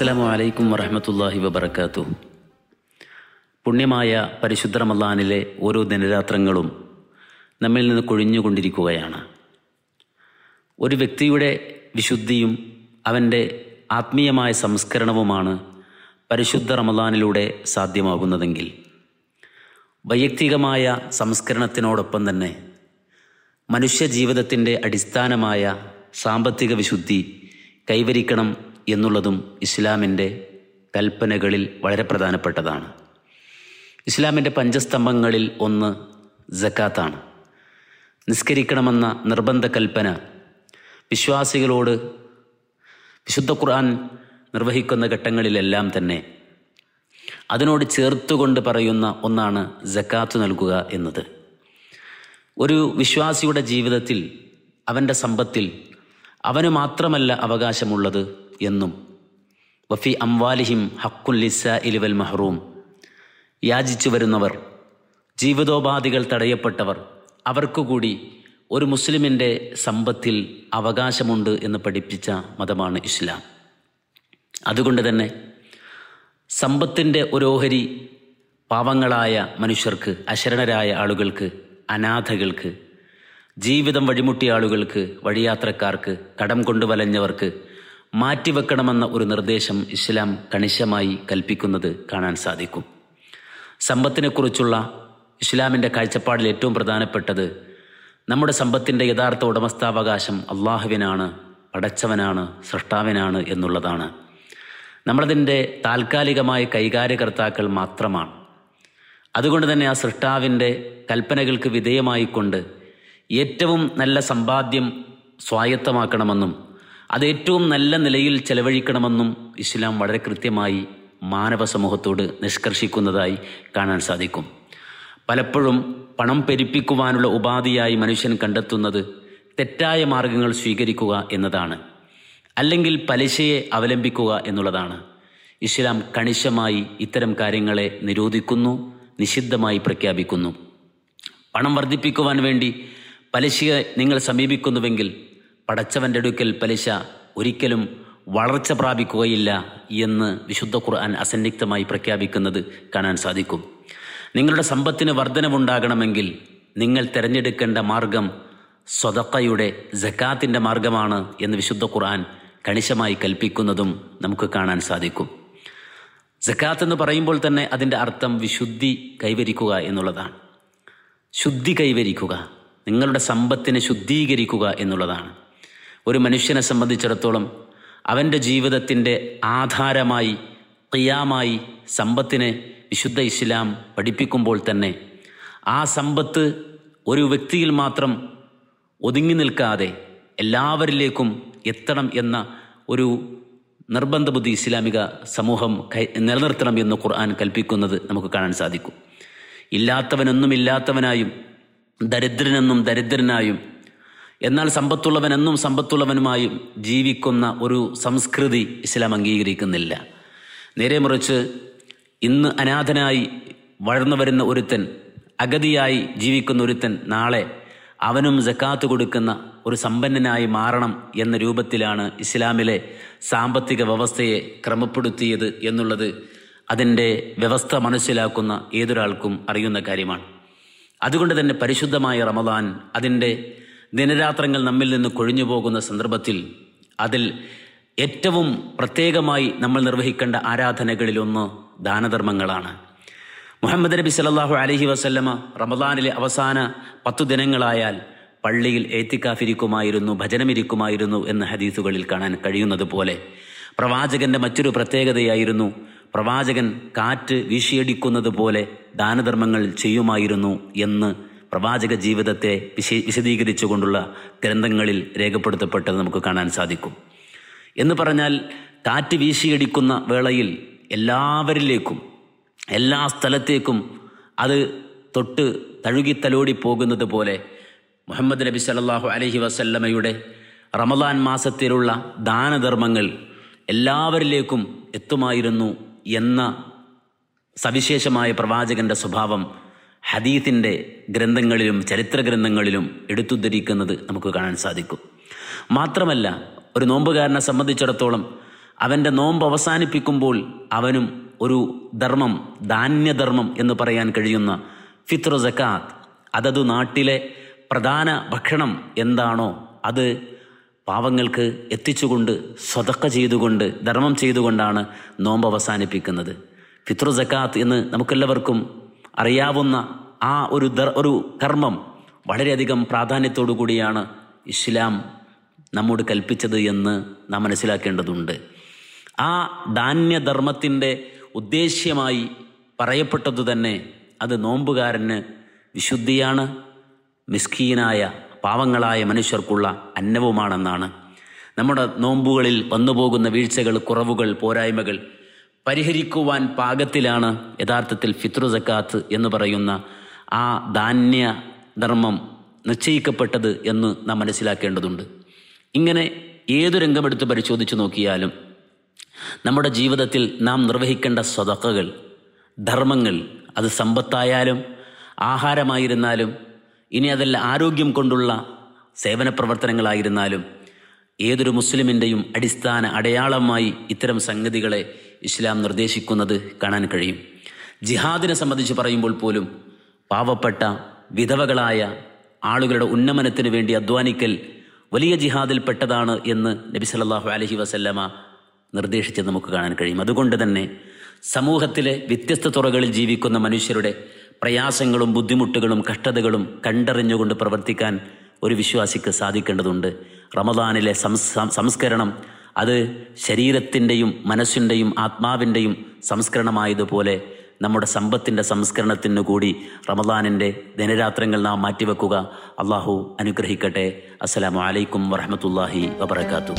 അസ്സലാമു അലൈക്കും വറഹമത്തല്ലാഹി വബർക്കാത്തു പുണ്യമായ പരിശുദ്ധ റമദാനിലെ ഓരോ ദിനരാത്രങ്ങളും നമ്മിൽ നിന്ന് കൊഴിഞ്ഞുകൊണ്ടിരിക്കുകയാണ്. ഒരു വ്യക്തിയുടെ വിശുദ്ധിയും അവന്റെ ആത്മീയമായ സംസ്കരണവുമാണ് പരിശുദ്ധ റമദാനിലൂടെ സാധ്യമാകുന്നതെങ്കിൽ വൈയക്തികമായ സംസ്കരണത്തിനോടൊപ്പം തന്നെ മനുഷ്യ ജീവിതത്തിന്റെ അടിസ്ഥാനമായ സാമ്പത്തിക വിശുദ്ധി കൈവരിക്കണം എന്നുള്ളതും ഇസ്ലാമിന്റെ കൽപ്പനകളിൽ വളരെ പ്രധാനപ്പെട്ടതാണ്. ഇസ്ലാമിന്റെ പഞ്ചസ്തംഭങ്ങളിൽ ഒന്ന് ജക്കാത്താണ് നിസ്കരിക്കണമെന്ന നിർബന്ധ കൽപ്പന വിശ്വാസികളോട് വിശുദ്ധ ഖുർആൻ നിർവഹിക്കുന്ന ഘട്ടങ്ങളിലെല്ലാം തന്നെ അതിനോട് ചേർത്തുകൊണ്ട് പറയുന്ന ഒന്നാണ് ജക്കാത്ത് നൽകുക എന്നത്. ഒരു വിശ്വാസിയുടെ ജീവിതത്തിൽ അവന്റെ സമ്പത്തിൽ അവന് മാത്രമല്ല അവകാശമുള്ളത് എന്നും. വഫി അംവാലിഹിം ഹക്കുൽ ലിസ ഇലിവൽ മഹ്റൂം. യാചിച്ചു വരുന്നവർ ജീവിതോപാധികൾ തടയപ്പെട്ടവർ അവർക്കുകൂടി ഒരു മുസ്ലിമിന്റെ സമ്പത്തിൽ അവകാശമുണ്ട് എന്ന് പഠിപ്പിച്ച മതമാണ് ഇസ്ലാം. അതുകൊണ്ട് തന്നെ സമ്പത്തിന്റെ ഒരു പാവങ്ങളായ മനുഷ്യർക്ക് അശരണരായ ആളുകൾക്ക് അനാഥകൾക്ക് ജീവിതം വഴിമുട്ടിയ ആളുകൾക്ക് വഴിയാത്രക്കാർക്ക് കടം കൊണ്ടു വലഞ്ഞവർക്ക് മാറ്റിവെക്കണമെന്ന ഒരു നിർദ്ദേശം ഇസ്ലാം കണിശമായി കൽപ്പിക്കുന്നത് കാണാൻ സാധിക്കും. സമ്പത്തിനെക്കുറിച്ചുള്ള ഇസ്ലാമിന്റെ കാഴ്ചപ്പാടിൽ ഏറ്റവും പ്രധാനപ്പെട്ടത് നമ്മുടെ സമ്പത്തിന്റെ യഥാർത്ഥ ഉടമസ്ഥാവകാശം അള്ളാഹുവിനാണ് പടച്ചവനാണ് സൃഷ്ടാവിനാണ് എന്നുള്ളതാണ്. നമ്മളതിന്റെ താൽക്കാലികമായ കൈകാര്യകർത്താക്കൾ മാത്രമാണ്. അതുകൊണ്ട് തന്നെ ആ സൃഷ്ടാവിന്റെ കൽപ്പനകൾക്ക് വിധേയമായിക്കൊണ്ട് ഏറ്റവും നല്ല സമ്പാദ്യം സ്വായത്തമാക്കണമെന്നും അത് ഏറ്റവും നല്ല നിലയിൽ ചെലവഴിക്കണമെന്നും ഇസ്ലാം വളരെ കൃത്യമായി മാനവ സമൂഹത്തോട് നിഷ്കർഷിക്കുന്നതായി കാണാൻ സാധിക്കും. പലപ്പോഴും പണം പെരുപ്പിക്കുവാനുള്ള ഉപാധിയായി മനുഷ്യൻ കണ്ടെത്തുന്നത് തെറ്റായ മാർഗങ്ങൾ സ്വീകരിക്കുക എന്നതാണ്. അല്ലെങ്കിൽ പലിശയെ അവലംബിക്കുക എന്നുള്ളതാണ്. ഇസ്ലാം കണിശമായി ഇത്തരം കാര്യങ്ങളെ നിരോധിക്കുന്നു നിഷിദ്ധമായി പ്രഖ്യാപിക്കുന്നു. പണം വർദ്ധിപ്പിക്കുവാൻ വേണ്ടി പലിശയെ നിങ്ങൾ സമീപിക്കുന്നുവെങ്കിൽ പടച്ചവന്റെ അടുക്കൽ പലിശ ഒരിക്കലും വളർച്ച പ്രാപിക്കുകയില്ല എന്ന് വിശുദ്ധ ഖുർആൻ അസന്നിഗ്ധമായി പ്രഖ്യാപിക്കുന്നത് കാണാൻ സാധിക്കും. നിങ്ങളുടെ സമ്പത്തിന് വർധനവുണ്ടാകണമെങ്കിൽ നിങ്ങൾ തിരഞ്ഞെടുക്കേണ്ട മാർഗം സ്വതക്കയുടെ ജക്കാത്തിന്റെ മാർഗമാണ് എന്ന് വിശുദ്ധ ഖുർആൻ കണിശമായി കൽപ്പിക്കുന്നതും നമുക്ക് കാണാൻ സാധിക്കും. ജക്കാത്ത് എന്ന് പറയുമ്പോൾ തന്നെ അതിന്റെ അർത്ഥം വിശുദ്ധി കൈവരിക്കുക എന്നുള്ളതാണ്. ശുദ്ധി കൈവരിക്കുക നിങ്ങളുടെ സമ്പത്തിനെ ശുദ്ധീകരിക്കുക എന്നുള്ളതാണ്. ഒരു മനുഷ്യനെ സംബന്ധിച്ചിടത്തോളം അവന്റെ ജീവിതത്തിന്റെ ആധാരമായി ക്രിയാമായി സമ്പത്തിനെ വിശുദ്ധ ഇസ്ലാം പഠിപ്പിക്കുമ്പോൾ തന്നെ ആ സമ്പത്ത് ഒരു വ്യക്തിയിൽ മാത്രം ഒതുങ്ങി നിൽക്കാതെ എല്ലാവരിലേക്കും എത്തണം എന്ന ഒരു നിർബന്ധ ബുദ്ധി ഇസ്ലാമിക സമൂഹം നിലനിർത്തണം എന്ന് ഖുർആൻ കൽപ്പിക്കുന്നത് നമുക്ക് കാണാൻ സാധിക്കും. ഇല്ലാത്തവനൊന്നും ഇല്ലാത്തവനായും ദരിദ്രനെന്നും ദരിദ്രനായും എന്നാൽ സമ്പത്തുള്ളവൻ എന്നും സമ്പത്തുള്ളവനുമായും ജീവിക്കുന്ന ഒരു സംസ്കൃതി ഇസ്ലാം അംഗീകരിക്കുന്നില്ല. നേരെ മറിച്ച് ഇന്ന് അനാഥനായി വളർന്നു വരുന്ന ഒരുത്തൻ അഗതിയായി ജീവിക്കുന്ന ഒരുത്തൻ നാളെ അവനും ജക്കാത്ത് കൊടുക്കുന്ന ഒരു സമ്പന്നനായി മാറണം എന്ന രൂപത്തിലാണ് ഇസ്ലാമിലെ സാമ്പത്തിക വ്യവസ്ഥയെ ക്രമപ്പെടുത്തിയത് എന്നുള്ളത് അതിന്റെ വ്യവസ്ഥ മനസ്സിലാക്കുന്ന ഏതൊരാൾക്കും അറിയുന്ന കാര്യമാണ്. അതുകൊണ്ട് തന്നെ പരിശുദ്ധമായ റമദാൻ അതിന്റെ ദിനരാത്രങ്ങൾ നമ്മിൽ നിന്ന് കൊഴിഞ്ഞു പോകുന്ന സന്ദർഭത്തിൽ അതിൽ ഏറ്റവും പ്രത്യേകമായി നമ്മൾ നിർവഹിക്കേണ്ട ആരാധനകളിലൊന്ന് ദാനധർമ്മങ്ങളാണ്. മുഹമ്മദ് നബി സല്ലാഹു അലഹി വസല്ലമ റമദാനിലെ അവസാന പത്തു ദിനങ്ങളായാൽ പള്ളിയിൽ ഏത്തിക്കാഫിരിക്കുമായിരുന്നു ഭജനമിരിക്കുമായിരുന്നു എന്ന ഹദീസുകളിൽ കാണാൻ കഴിയുന്നത് പോലെ പ്രവാചകന്റെ മറ്റൊരു പ്രത്യേകതയായിരുന്നു പ്രവാചകൻ കാറ്റ് വീശിയടിക്കുന്നത് പോലെ ദാനധർമ്മങ്ങൾ ചെയ്യുമായിരുന്നു എന്ന് പ്രവാചക ജീവിതത്തെ വിശ വിശദീകരിച്ചുകൊണ്ടുള്ള ഗ്രന്ഥങ്ങളിൽ രേഖപ്പെടുത്തപ്പെട്ടത് നമുക്ക് കാണാൻ സാധിക്കും. എന്ന് പറഞ്ഞാൽ കാറ്റ് വീശിയടിക്കുന്ന വേളയിൽ എല്ലാവരിലേക്കും എല്ലാ സ്ഥലത്തേക്കും അത് തൊട്ട് തഴുകി തലോടി പോകുന്നത് പോലെ മുഹമ്മദ് നബി സല്ലാഹു അലഹി വസല്ലമയുടെ റമദാൻ മാസത്തിലുള്ള ദാനധർമ്മങ്ങൾ എല്ലാവരിലേക്കും എത്തുമായിരുന്നു എന്ന സവിശേഷമായ പ്രവാചകന്റെ സ്വഭാവം ഹദീത്തിന്റെ ഗ്രന്ഥങ്ങളിലും ചരിത്ര ഗ്രന്ഥങ്ങളിലും എടുത്തുദ്ധരിക്കുന്നത് നമുക്ക് കാണാൻ സാധിക്കും. മാത്രമല്ല ഒരു നോമ്പുകാരനെ സംബന്ധിച്ചിടത്തോളം അവന്റെ നോമ്പ് അവസാനിപ്പിക്കുമ്പോൾ അവനും ഒരു ധർമ്മം ധാന്യധർമ്മം എന്ന് പറയാൻ കഴിയുന്ന ഫിത്ര ജക്കാത്ത് അതത് നാട്ടിലെ പ്രധാന ഭക്ഷണം എന്താണോ അത് പാവങ്ങൾക്ക് എത്തിച്ചുകൊണ്ട് സ്വതക്ക ചെയ്തുകൊണ്ട് ധർമ്മം ചെയ്തുകൊണ്ടാണ് നോമ്പ് അവസാനിപ്പിക്കുന്നത്. ഫിത്ര ജക്കാത്ത് എന്ന് നമുക്കെല്ലാവർക്കും അറിയാവുന്ന ആ ഒരു ഒരു കർമ്മം വളരെയധികം പ്രാധാന്യത്തോടു കൂടിയാണ് ഇസ്ലാം നമ്മോട് കൽപ്പിച്ചത് എന്ന് നാം മനസ്സിലാക്കേണ്ടതുണ്ട്. ആ ധാന്യധർമ്മത്തിന്റെ ഉദ്ദേശ്യമായി പറയപ്പെട്ടത് തന്നെ അത് നോമ്പുകാരന് വിശുദ്ധിയാണ് മിസ്കീനായ പാവങ്ങളായ മനുഷ്യർക്കുള്ള അന്നവുമാണെന്നാണ്. നമ്മുടെ നോമ്പുകളിൽ വന്നുപോകുന്ന വീഴ്ചകൾ കുറവുകൾ പോരായ്മകൾ പരിഹരിക്കുവാൻ പാകത്തിലാണ് യഥാർത്ഥത്തിൽ ഫിത്രു സക്കാത്ത് എന്ന് പറയുന്ന ആ ധാന്യ ധർമ്മം നിശ്ചയിക്കപ്പെട്ടത് എന്ന് നാം മനസ്സിലാക്കേണ്ടതുണ്ട്. ഇങ്ങനെ ഏതു രംഗമെടുത്ത് പരിശോധിച്ചു നോക്കിയാലും നമ്മുടെ ജീവിതത്തിൽ നാം നിർവഹിക്കേണ്ട സ്വതക്കകൾ ധർമ്മങ്ങൾ അത് സമ്പത്തായാലും ആഹാരമായിരുന്നാലും ഇനി അതല്ല ആരോഗ്യം കൊണ്ടുള്ള സേവന പ്രവർത്തനങ്ങളായിരുന്നാലും ഏതൊരു മുസ്ലിമിന്റെയും അടിസ്ഥാന അടയാളമായി ഇത്തരം സംഗതികളെ ഇസ്ലാം നിർദ്ദേശിക്കുന്നത് കാണാൻ കഴിയും. ജിഹാദിനെ സംബന്ധിച്ച് പറയുമ്പോൾ പോലും പാവപ്പെട്ട വിധവകളായ ആളുകളുടെ ഉന്നമനത്തിന് വേണ്ടി അധ്വാനിക്കൽ വലിയ ജിഹാദിൽ പെട്ടതാണ് എന്ന് നബി സല്ലാഹു അലഹി വസല്ലമ നിർദ്ദേശിച്ചത് നമുക്ക് കാണാൻ കഴിയും. അതുകൊണ്ട് തന്നെ സമൂഹത്തിലെ വ്യത്യസ്ത തുറകളിൽ ജീവിക്കുന്ന മനുഷ്യരുടെ പ്രയാസങ്ങളും ബുദ്ധിമുട്ടുകളും കഷ്ടതകളും കണ്ടറിഞ്ഞുകൊണ്ട് പ്രവർത്തിക്കാൻ ഒരു വിശ്വാസിക്ക് സാധിക്കേണ്ടതുണ്ട്. റമദാനിലെ സംസ്കരണം അത് ശരീരത്തിന്റെയും മനസ്സിന്റെയും ആത്മാവിന്റെയും സംസ്കരണമായതുപോലെ നമ്മുടെ സമ്പത്തിന്റെ സംസ്കരണത്തിന് കൂടി റമദാനിന്റെ ദിനരാത്രങ്ങൾ നാം മാറ്റിവെക്കുക. അള്ളാഹു അനുഗ്രഹിക്കട്ടെ. അസ്സലാമു അലൈക്കും വറഹമത്തല്ലാഹി വബർക്കാത്തു